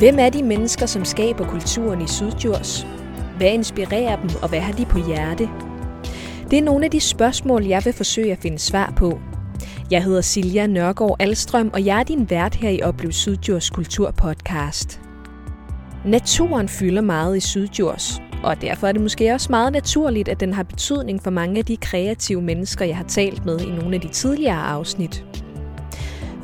Hvem er de mennesker, som skaber kulturen i Sydjurs? Hvad inspirerer dem, og hvad har de på hjerte? Det er nogle af de spørgsmål, jeg vil forsøge at finde svar på. Jeg hedder Silja Nørgaard Alstrøm, og jeg er din vært her i Oplev Syddjurs Kulturpodcast. Naturen fylder meget i Sydjurs, og derfor er det måske også meget naturligt, at den har betydning for mange af de kreative mennesker, jeg har talt med i nogle af de tidligere afsnit.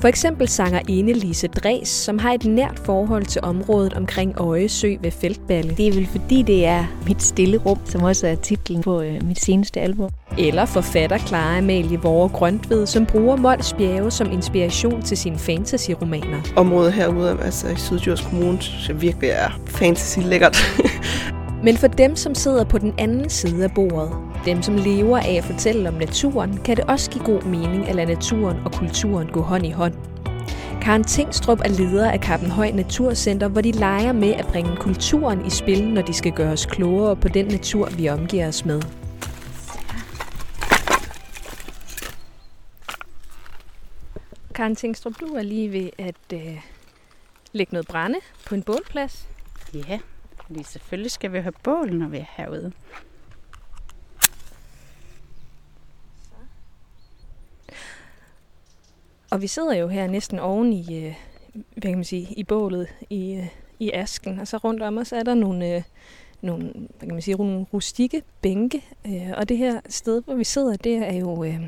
For eksempel sanger Ene Lise Dres, som har et nært forhold til området omkring Øjesø ved Feltballe. Det er vel fordi, det er mit stille rum, som også er titlen på øh, mit seneste album. Eller forfatter Clara Amalie Vore Grøntved, som bruger Mols Bjerge som inspiration til sine fantasy-romaner. Området herude, altså i Syddjurs Kommune, synes jeg virkelig er fantasy-lækkert. Men for dem, som sidder på den anden side af bordet, dem som lever af at fortælle om naturen, kan det også give god mening at lade naturen og kulturen gå hånd i hånd. Karen Tingstrup er leder af Kappenhøj Naturcenter, hvor de leger med at bringe kulturen i spil, når de skal gøre os klogere på den natur, vi omgiver os med. Karen Tingstrup, du er lige ved at øh, lægge noget brænde på en bålplads. Ja, fordi selvfølgelig skal vi have bål, når vi er herude. Og vi sidder jo her næsten oven i, øh, hvad kan man sige, i bålet, i, øh, i asken. Og så rundt om os er der nogle, øh, nogle, hvad kan man sige, nogle rustikke bænke. Øh, og det her sted, hvor vi sidder, det er jo øh,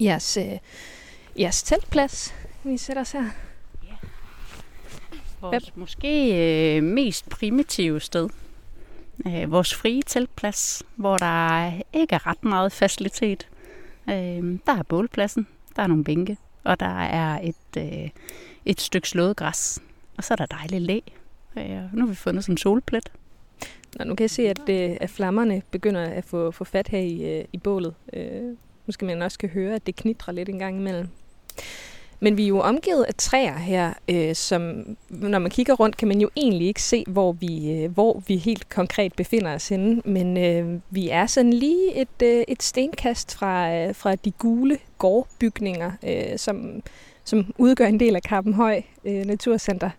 jeres, øh, jeres teltplads. Vi sætter os her. Vores måske øh, mest primitive sted. Øh, vores frie teltplads, hvor der ikke er ret meget facilitet. Øh, der er bålpladsen, der er nogle bænke, og der er et, øh, et stykke slået græs. Og så er der dejligt læ. Øh, nu har vi fundet sådan en solplet. Nå, nu kan jeg se, at, øh, at flammerne begynder at få, få fat her i, øh, i bålet. Øh, måske man også kan høre, at det knitrer lidt en gang imellem. Men vi er jo omgivet af træer her, øh, som når man kigger rundt, kan man jo egentlig ikke se, hvor vi, øh, hvor vi helt konkret befinder os henne. Men øh, vi er sådan lige et, øh, et stenkast fra, øh, fra de gule gårdbygninger, øh, som, som udgør en del af Karpenhøj øh, Naturcenter.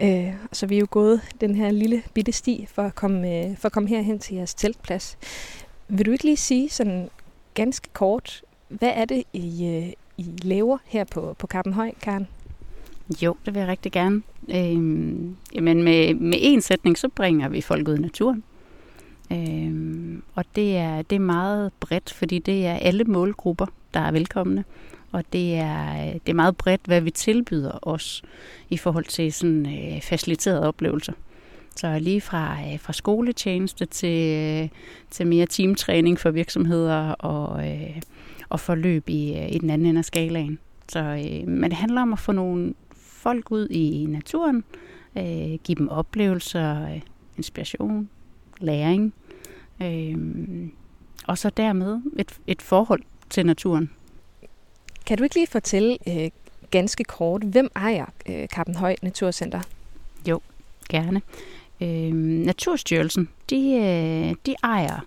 Øh, så vi er jo gået den her lille bitte sti for at komme, øh, for at komme herhen til jeres teltplads. Vil du ikke lige sige sådan ganske kort, hvad er det, I, øh, i laver her på, på Kappenhøj, Karen? Jo, det vil jeg rigtig gerne. Øhm, jamen med, med en sætning, så bringer vi folk ud i naturen. Øhm, og det er, det er meget bredt, fordi det er alle målgrupper, der er velkomne. Og det er, det er meget bredt, hvad vi tilbyder os i forhold til sådan øh, faciliterede oplevelser. Så lige fra, øh, fra skoletjeneste til, øh, til mere teamtræning for virksomheder og, øh, og forløb i, øh, i den anden ende af skalaen. Så, øh, men det handler om at få nogle folk ud i naturen, øh, give dem oplevelser, øh, inspiration, læring, øh, og så dermed et, et forhold til naturen. Kan du ikke lige fortælle øh, ganske kort, hvem ejer øh, Kappenhøj Naturcenter? Jo, gerne. Øh, Naturstyrelsen, de, øh, de ejer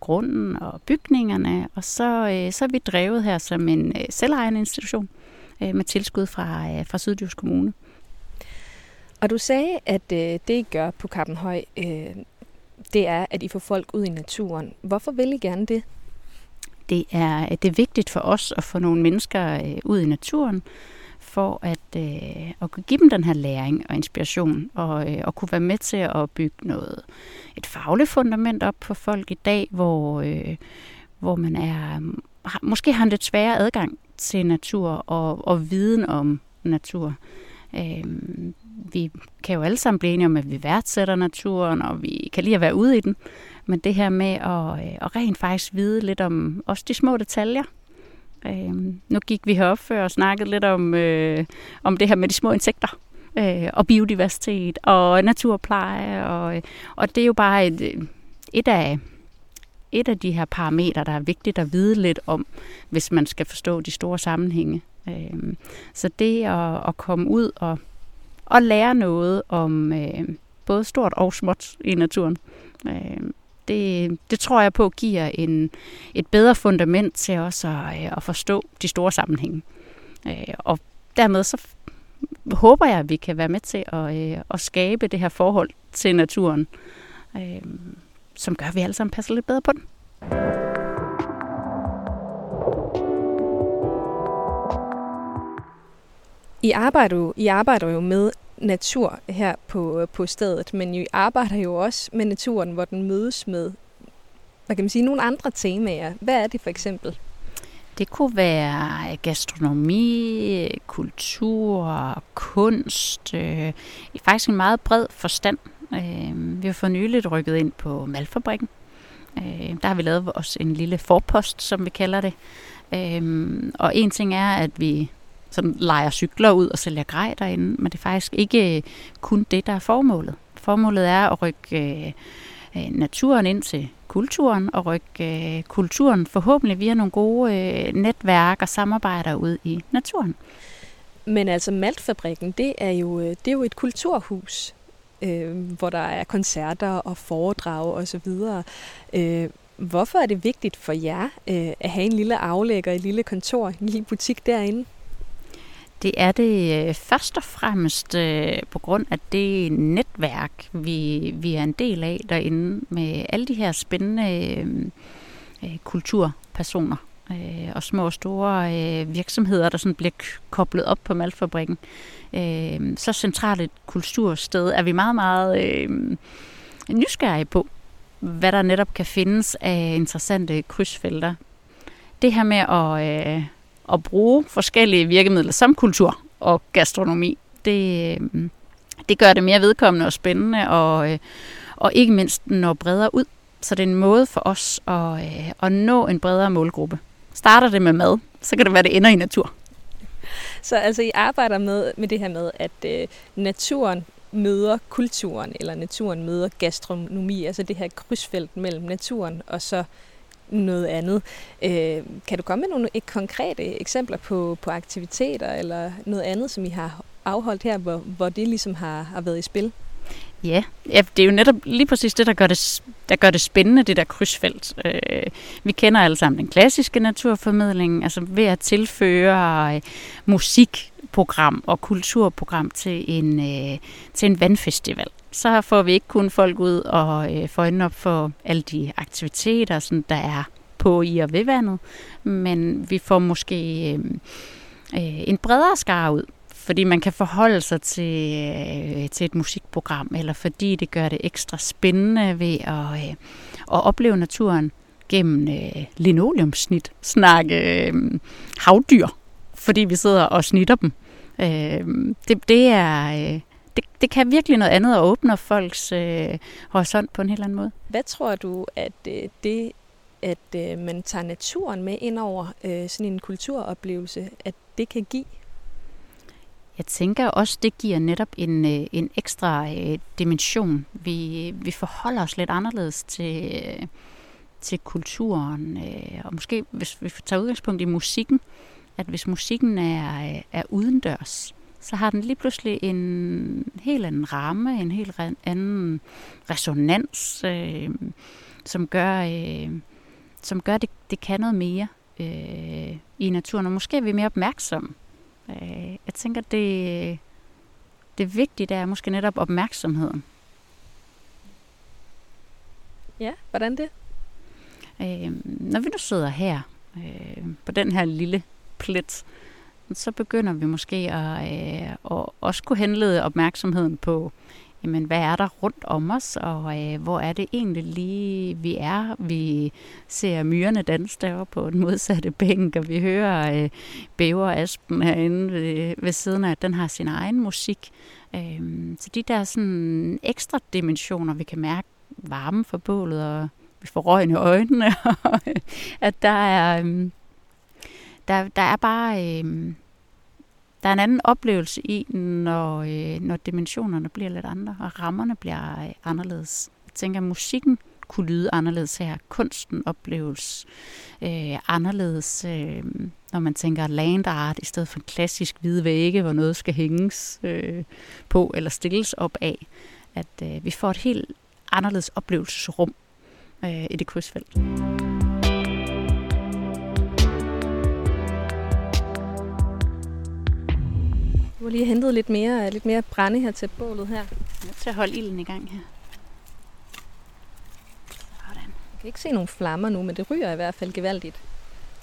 grunden og bygningerne, og så, øh, så er vi drevet her som en øh, selvejende institution øh, med tilskud fra, øh, fra Syddjurs Kommune. Og du sagde, at øh, det I gør på Kappenhøj, øh, det er, at I får folk ud i naturen. Hvorfor vil I gerne det? Det er, det er vigtigt for os at få nogle mennesker øh, ud i naturen, for at, øh, at kunne give dem den her læring og inspiration, og, øh, og kunne være med til at bygge noget, et fagligt fundament op for folk i dag, hvor, øh, hvor man er, har, måske har en lidt sværere adgang til natur og, og viden om natur. Øh, vi kan jo alle sammen blive enige om, at vi værdsætter naturen, og vi kan lide at være ude i den. Men det her med at, øh, at rent faktisk vide lidt om også de små detaljer. Øh, nu gik vi herop før og snakkede lidt om, øh, om det her med de små insekter øh, og biodiversitet og naturpleje. Og, øh, og det er jo bare et, øh, et af et af de her parametre, der er vigtigt at vide lidt om, hvis man skal forstå de store sammenhænge. Øh, så det at, at komme ud og, og lære noget om øh, både stort og småt i naturen, øh, det, det tror jeg på giver en, et bedre fundament til også at, øh, at forstå de store sammenhænge. Øh, og dermed så håber jeg, at vi kan være med til at, øh, at skabe det her forhold til naturen, som gør, at vi alle sammen passer lidt bedre på den. I arbejder jo, I arbejder jo med natur her på, på stedet, men I arbejder jo også med naturen, hvor den mødes med, hvad kan man sige, nogle andre temaer. Hvad er det for eksempel? Det kunne være øh, gastronomi, øh, kultur, kunst, øh, i faktisk en meget bred forstand. Øh, vi har for nyligt rykket ind på Malfabrikken. Øh, der har vi lavet os en lille forpost, som vi kalder det. Øh, og en ting er, at vi sådan leger cykler ud og sælger grej derinde, men det er faktisk ikke øh, kun det, der er formålet. Formålet er at rykke øh, øh, naturen ind til kulturen og rykke kulturen forhåbentlig via nogle gode netværk og samarbejder ud i naturen. Men altså Maltfabrikken, det er jo, det er jo et kulturhus, øh, hvor der er koncerter og foredrag osv. Øh, hvorfor er det vigtigt for jer øh, at have en lille aflægger, et lille kontor, en lille butik derinde? Det er det øh, først og fremmest øh, på grund af det netværk, vi, vi er en del af derinde med alle de her spændende øh, øh kulturpersoner øh, og små og store øh, virksomheder, der sådan bliver koblet op på Malfabrikken. Øh, så centralt et kultursted er vi meget, meget øh, nysgerrige på, hvad der netop kan findes af interessante krydsfelter. Det her med at... Øh, at bruge forskellige virkemidler som kultur og gastronomi. Det, øh, det gør det mere vedkommende og spændende, og, øh, og ikke mindst når bredere ud. Så det er en måde for os at, øh, at nå en bredere målgruppe. Starter det med mad, så kan det være, det ender i natur. Så altså, I arbejder med, med det her med, at øh, naturen møder kulturen, eller naturen møder gastronomi, altså det her krydsfelt mellem naturen og så noget andet. Øh, kan du komme med nogle konkrete eksempler på, på aktiviteter eller noget andet, som I har afholdt her, hvor, hvor det ligesom har, har været i spil? Ja, ja, det er jo netop lige præcis det, der gør det, der gør det spændende, det der krydsfelt. Øh, vi kender alle sammen den klassiske naturformidling, altså ved at tilføre øh, musikprogram og kulturprogram til en, øh, til en vandfestival så får vi ikke kun folk ud og øh, få øjnene op for alle de aktiviteter, sådan, der er på i og ved vandet, men vi får måske øh, øh, en bredere skare ud, fordi man kan forholde sig til, øh, til et musikprogram, eller fordi det gør det ekstra spændende ved at, øh, at opleve naturen gennem øh, linoleumsnit, snakke øh, havdyr, fordi vi sidder og snitter dem. Øh, det, det er... Øh, det, det kan virkelig noget andet og åbner folks øh, horisont på en helt anden måde. Hvad tror du, at øh, det, at øh, man tager naturen med ind over øh, sådan en kulturoplevelse, at det kan give? Jeg tænker også, det giver netop en, øh, en ekstra øh, dimension. Vi, vi forholder os lidt anderledes til, øh, til kulturen. Øh, og måske, hvis vi tager udgangspunkt i musikken, at hvis musikken er, øh, er udendørs, så har den lige pludselig en helt anden ramme, en helt anden resonans, øh, som gør, øh, som gør det, det kan noget mere øh, i naturen, og måske er vi mere opmærksomme. Øh, jeg tænker, det, det vigtige er måske netop opmærksomheden. Ja, hvordan det? Øh, når vi nu sidder her, øh, på den her lille plet, øh, så begynder vi måske at, øh, at også kunne henlede opmærksomheden på, jamen, hvad er der rundt om os, og øh, hvor er det egentlig lige, vi er. Vi ser myrerne danse deroppe på den modsatte bænk, og vi hører øh, bæver Aspen herinde ved, ved siden af, at den har sin egen musik. Øh, så de der sådan ekstra dimensioner, vi kan mærke varmen fra bålet, og vi får røgen i øjnene, at der er... Øh, der, der er bare... Øh, der er en anden oplevelse i, når, øh, når dimensionerne bliver lidt andre, og rammerne bliver øh, anderledes. Jeg tænker, at musikken kunne lyde anderledes her. Kunsten opleves øh, anderledes, øh, når man tænker land art i stedet for en klassisk hvide vægge, hvor noget skal hænges øh, på eller stilles op af. At øh, vi får et helt anderledes oplevelsesrum øh, i det krydsfelt. Har lige hentet lidt mere, lidt mere brænde her til bålet her. Jeg til at holde ilden i gang her. Sådan. Jeg kan ikke se nogen flammer nu, men det ryger i hvert fald gevaldigt.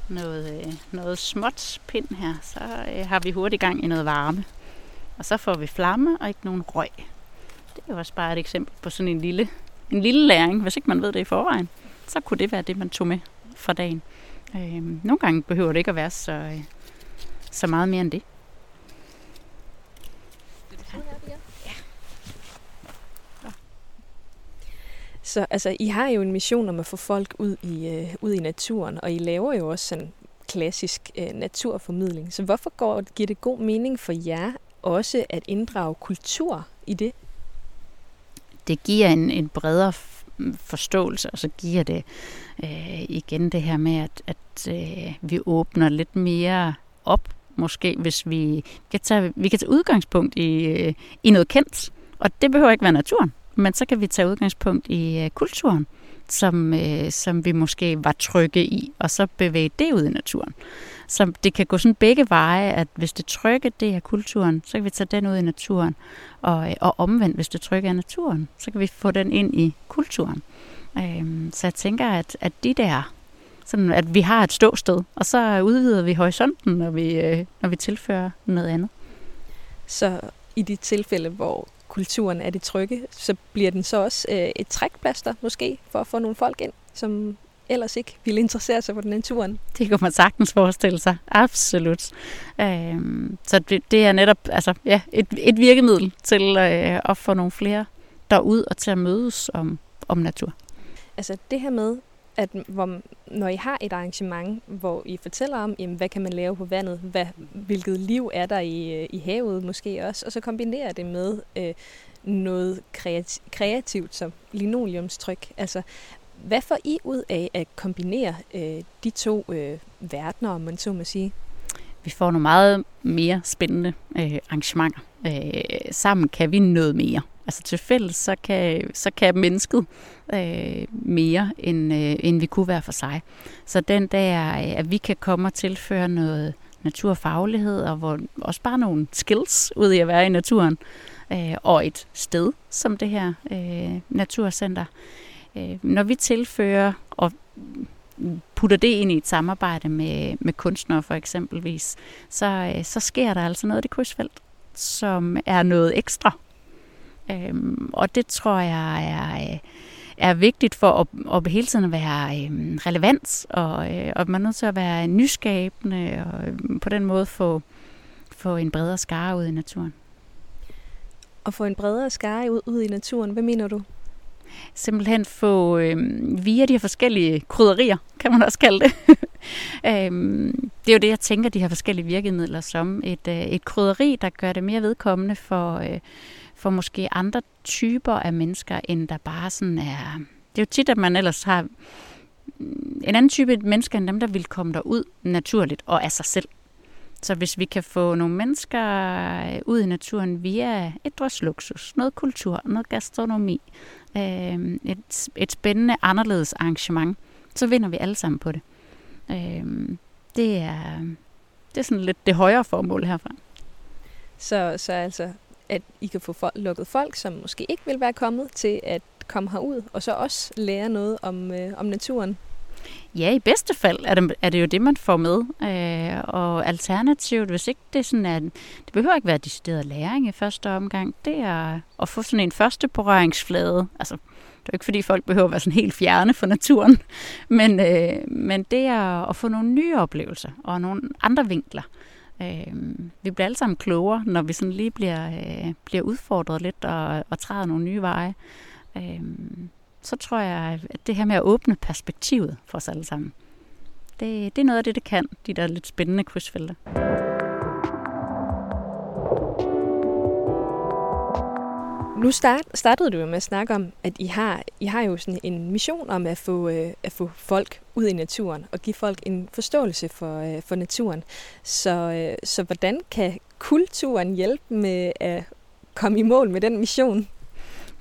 Noget, øh, noget småt pind her, så øh, har vi hurtigt gang i noget varme. Og så får vi flamme og ikke nogen røg. Det er jo også bare et eksempel på sådan en lille, en lille læring. Hvis ikke man ved det i forvejen, så kunne det være det, man tog med fra dagen. Øh, nogle gange behøver det ikke at være så, øh, så meget mere end det. Så altså, I har jo en mission om at få folk ud i, øh, ud i naturen, og I laver jo også sådan klassisk øh, naturformidling. Så hvorfor går, giver det god mening for jer også at inddrage kultur i det? Det giver en, en bredere mm, forståelse, og så giver det øh, igen det her med, at, at øh, vi åbner lidt mere op, måske hvis vi kan tage, vi kan tage udgangspunkt i, øh, i noget kendt, og det behøver ikke være naturen, men så kan vi tage udgangspunkt i øh, kulturen, som, øh, som vi måske var trygge i, og så bevæge det ud i naturen. Så det kan gå sådan begge veje, at hvis det trygge, det er kulturen, så kan vi tage den ud i naturen. Og, øh, og omvendt, hvis det trygge er naturen, så kan vi få den ind i kulturen. Øh, så jeg tænker, at, at de der, sådan at vi har et ståsted, og så udvider vi horisonten, når vi, øh, når vi tilfører noget andet. Så i de tilfælde, hvor kulturen er det trygge, så bliver den så også øh, et trækplaster måske for at få nogle folk ind, som ellers ikke ville interessere sig for den naturen. Det kan man sagtens forestille sig. Absolut. Øhm, så det, det er netop altså, ja, et, et virkemiddel til øh, at få nogle flere derud og til at mødes om, om natur. Altså det her med, at hvor, når I har et arrangement, hvor I fortæller om, jamen, hvad kan man lave på vandet, hvad, hvilket liv er der i, øh, i havet måske også, og så kombinerer det med øh, noget kreativt, kreativt som linoleumstryk. Altså, hvad får I ud af at kombinere øh, de to øh, verdener, om man så må sige? Vi får nogle meget mere spændende øh, arrangementer. Øh, sammen kan vi noget mere. Altså til fælles, så kan, så kan mennesket øh, mere, end, øh, end vi kunne være for sig. Så den der, øh, at vi kan komme og tilføre noget naturfaglighed, og hvor, også bare nogle skills ud i at være i naturen, øh, og et sted som det her øh, naturcenter. Øh, når vi tilfører og putter det ind i et samarbejde med, med kunstnere for eksempelvis, så, øh, så sker der altså noget i det krydsfelt, som er noget ekstra. Øhm, og det tror jeg er, er vigtigt for at, at hele tiden være øhm, relevant, og, øh, og man er nødt til at være nyskabende, og øh, på den måde få, få en bredere skare ud i naturen. Og få en bredere skare ud, ud i naturen, hvad mener du? simpelthen få øh, via de her forskellige krydderier, kan man også kalde det. øh, det er jo det, jeg tænker, de her forskellige virkemidler som. Et, øh, et krydderi, der gør det mere vedkommende for, øh, for måske andre typer af mennesker, end der bare sådan er... Det er jo tit, at man ellers har mm, en anden type mennesker end dem, der vil komme derud naturligt og af sig selv. Så hvis vi kan få nogle mennesker øh, ud i naturen via et drøs luksus, noget kultur, noget gastronomi, øh, et, et spændende, anderledes arrangement, så vinder vi alle sammen på det. Øh, det, er, det er sådan lidt det højere formål herfra. Så, så altså, at I kan få folk, lukket folk, som måske ikke vil være kommet til at komme herud, og så også lære noget om, øh, om naturen Ja, i bedste fald er det, er det jo det, man får med. Øh, og alternativt, hvis ikke det er sådan, at det behøver ikke være decideret læring i første omgang, det er at få sådan en første berøringsflade. Altså, det er jo ikke fordi folk behøver at være sådan helt fjerne for naturen, men, øh, men det er at få nogle nye oplevelser og nogle andre vinkler. Øh, Øhm, vi bliver alle sammen klogere, når vi sådan lige bliver, øh, bliver udfordret lidt og, og træder nogle nye veje. Øh, så tror jeg, at det her med at åbne perspektivet for os alle sammen, det, det er noget af det, det kan, de der lidt spændende krydsfelter. Nu start, startede du jo med at snakke om, at I har, I har jo sådan en mission om at få, øh, at få folk ud i naturen og give folk en forståelse for, øh, for naturen. Så, øh, så hvordan kan kulturen hjælpe med at komme i mål med den mission?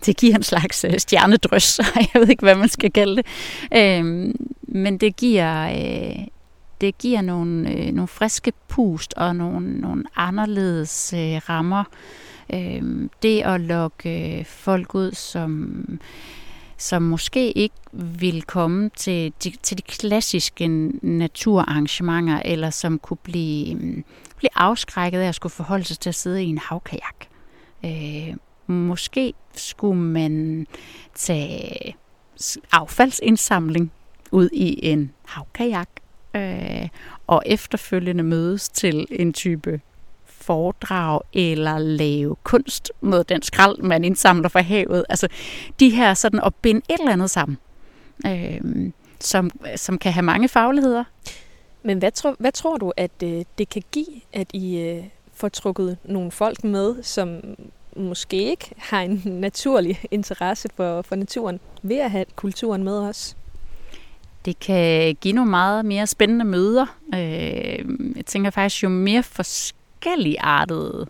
det giver en slags øh, stjernedrys, jeg ved ikke, hvad man skal kalde det. Øh, men det giver, øh, det giver nogle, øh, nogle friske pust og nogle, nogle anderledes øh, rammer. Øh, Øh, det at lokke øh, folk ud, som som måske ikke vil komme til de, til de klassiske naturarrangementer, eller som kunne blive, mm, blive afskrækket af at skulle forholde sig til at sidde i en havkajak. Øh, måske skulle man tage affaldsindsamling ud i en havkajak, øh, og efterfølgende mødes til en type foredrag eller lave kunst mod den skrald, man indsamler fra havet. Altså de her sådan at binde et eller andet sammen, øh, som, som kan have mange fagligheder. Men hvad, tror, hvad tror du, at øh, det kan give, at I øh, får trukket nogle folk med, som måske ikke har en naturlig interesse for, for naturen, ved at have kulturen med os? Det kan give nogle meget mere spændende møder. Øh, jeg tænker faktisk, jo mere forskellige forskelligartede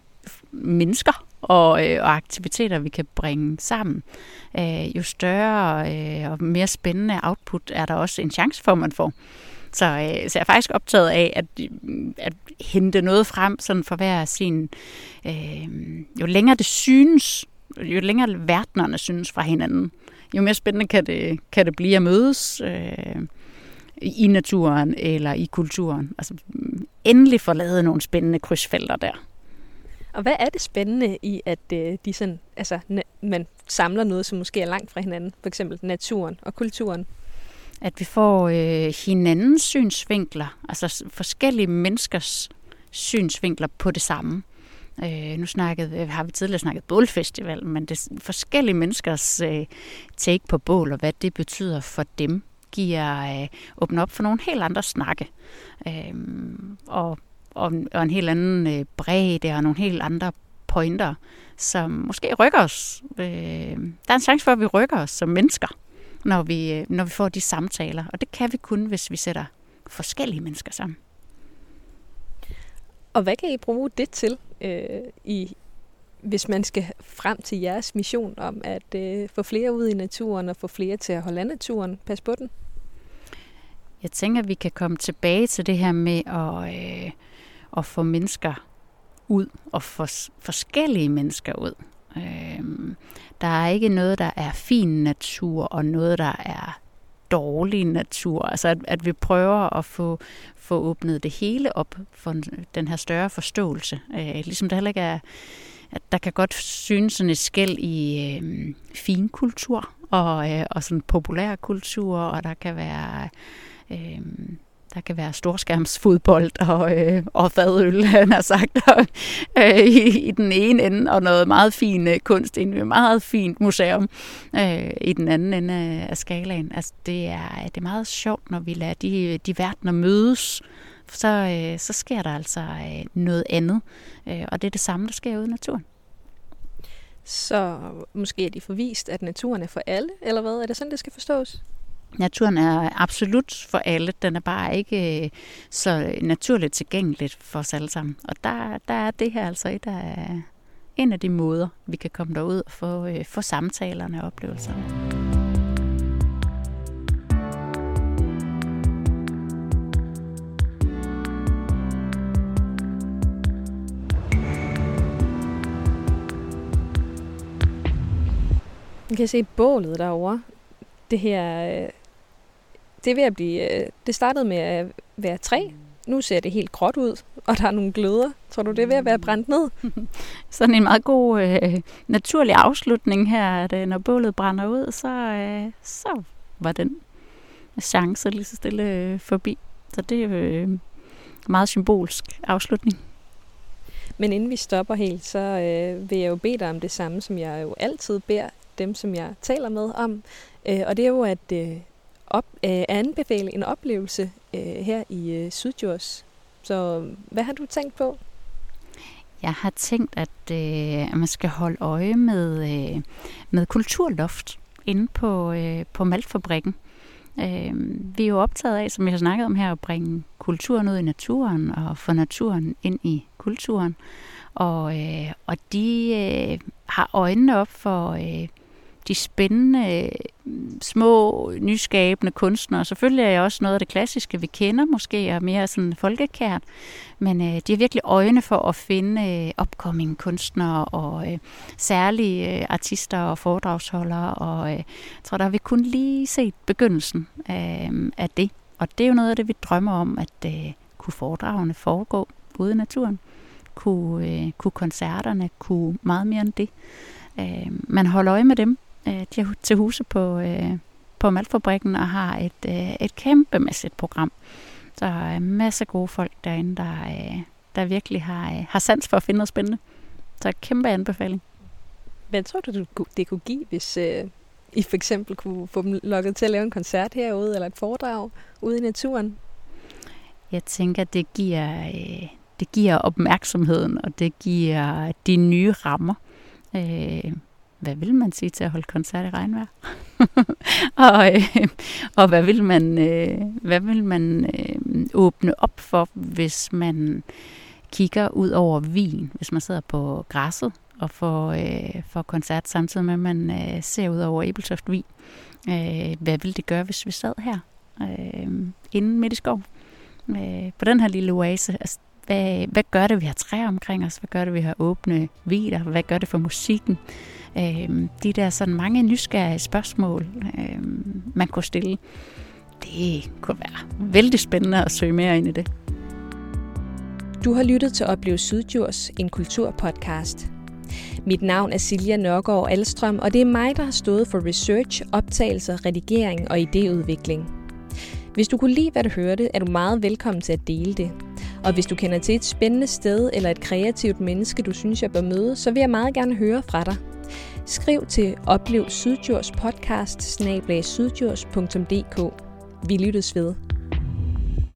mennesker og, øh, og aktiviteter, vi kan bringe sammen. Øh, jo større øh, og mere spændende output er der også en chance for, man får. Så, øh, så jeg er faktisk optaget af at, at hente noget frem sådan for hver sin... Øh, jo længere det synes, jo længere verdenerne synes fra hinanden, jo mere spændende kan det, kan det blive at mødes øh, i naturen eller i kulturen. Altså endelig få lavet nogle spændende krydsfelter der. Og hvad er det spændende i, at øh, de sådan, altså, man samler noget, som måske er langt fra hinanden, for eksempel naturen og kulturen? At vi får øh, hinandens synsvinkler, altså forskellige menneskers synsvinkler på det samme. Øh, nu snakkede, øh, har vi tidligere snakket bålfestival, men det er forskellige menneskers øh, take på bål, og hvad det betyder for dem giver øh, åbner op for nogle helt andre snakke. Øh, og, og, og en helt anden øh, bredde og nogle helt andre pointer, som måske rykker os. Øh, der er en chance for, at vi rykker os som mennesker, når vi, øh, når vi får de samtaler. Og det kan vi kun, hvis vi sætter forskellige mennesker sammen. Og hvad kan I bruge det til, øh, i, hvis man skal frem til jeres mission om at øh, få flere ud i naturen og få flere til at holde af naturen? Pas på den. Jeg tænker, at vi kan komme tilbage til det her med at, øh, at få mennesker ud, og få forskellige mennesker ud. Øh, der er ikke noget, der er fin natur, og noget, der er dårlig natur. Altså at, at vi prøver at få, få åbnet det hele op for den her større forståelse. Øh, ligesom der heller ikke er, at der kan godt synes sådan et skæld i øh, fin kultur og, øh, og sådan populærkultur, og der kan være Øh, Øh, der kan være storskærmsfodbold og, øh, og fadøl, han har sagt, og, øh, i, i den ene ende, og noget meget fin øh, kunst i et meget fint museum øh, i den anden ende af, af skalaen. Altså, det er, det er meget sjovt, når vi lader de, de verdener mødes, så, øh, så sker der altså øh, noget andet, øh, og det er det samme, der sker ude i naturen. Så måske er de forvist, at naturen er for alle, eller hvad? Er det sådan, det skal forstås? Naturen er absolut for alle. Den er bare ikke øh, så naturligt tilgængeligt for os alle sammen. Og der, der er det her altså et af, en af de måder, vi kan komme derud og få, øh, få samtalerne og oplevelserne. Man kan se bålet derovre. Det her øh, det er ved at blive, øh, det startede med at være træ. Nu ser det helt gråt ud, og der er nogle gløder. Tror du, det er ved at være brændt ned? Sådan en meget god øh, naturlig afslutning her, at øh, når bålet brænder ud, så, øh, så var den chance lige så stille øh, forbi. Så det er øh, meget symbolsk afslutning. Men inden vi stopper helt, så øh, vil jeg jo bede dig om det samme, som jeg jo altid beder dem, som jeg taler med om. Øh, og det er jo, at øh, op, øh, anbefale en oplevelse øh, her i øh, Sydjurs. Så øh, hvad har du tænkt på? Jeg har tænkt, at, øh, at man skal holde øje med, øh, med kulturloft inde på, øh, på Maltfabrikken. Øh, vi er jo optaget af, som jeg har snakket om her, at bringe kulturen ud i naturen og få naturen ind i kulturen. Og, øh, og de øh, har øjnene op for øh, de spændende, små, nyskabende kunstnere. Selvfølgelig er jeg også noget af det klassiske, vi kender måske, og mere sådan folkekært. Men øh, de har virkelig øjne for at finde øh, upcoming kunstnere og øh, særlige øh, artister og foredragsholdere. Og øh, jeg tror, der har vi kun lige set begyndelsen øh, af det. Og det er jo noget af det, vi drømmer om, at øh, kunne foredragene foregå ude i naturen. Kunne, øh, kunne koncerterne, kunne meget mere end det. Øh, man holder øje med dem. Øh, de er til huse på, øh, på Malfabrikken og har et, øh, et kæmpemæssigt program. Så der er masser af gode folk derinde, der, øh, der virkelig har, øh, har sans for at finde noget spændende. Så kæmpe anbefaling. Hvad tror du, det kunne give, hvis øh, I for eksempel kunne få dem lukket til at lave en koncert herude, eller et foredrag ude i naturen? Jeg tænker, det giver, øh, det giver opmærksomheden, og det giver de nye rammer. Øh, hvad vil man sige til at holde koncert i regnvejr? og, øh, og hvad vil man, øh, hvad vil man øh, åbne op for, hvis man kigger ud over vin, hvis man sidder på græsset og får, øh, får koncert samtidig med, at man øh, ser ud over Ebeltoft Vin. Øh, hvad vil det gøre, hvis vi sad her øh, inde midt i skov? Øh, på den her lille oase. Altså, hvad, hvad gør det, vi har træer omkring os? Hvad gør det, vi har åbne vider? Hvad gør det for musikken? Øh, de der sådan mange nysgerrige spørgsmål, øh, man kunne stille, det kunne være vældig spændende at søge mere ind i det. Du har lyttet til Opleve Sydjurs, en kulturpodcast. Mit navn er Silja Nørgaard Alstrøm, og det er mig, der har stået for research, optagelser, redigering og idéudvikling. Hvis du kunne lide, hvad du hørte, er du meget velkommen til at dele det. Og hvis du kender til et spændende sted eller et kreativt menneske, du synes, jeg bør møde, så vil jeg meget gerne høre fra dig. Skriv til Oplev Sydjurs podcast Vi lyttes ved.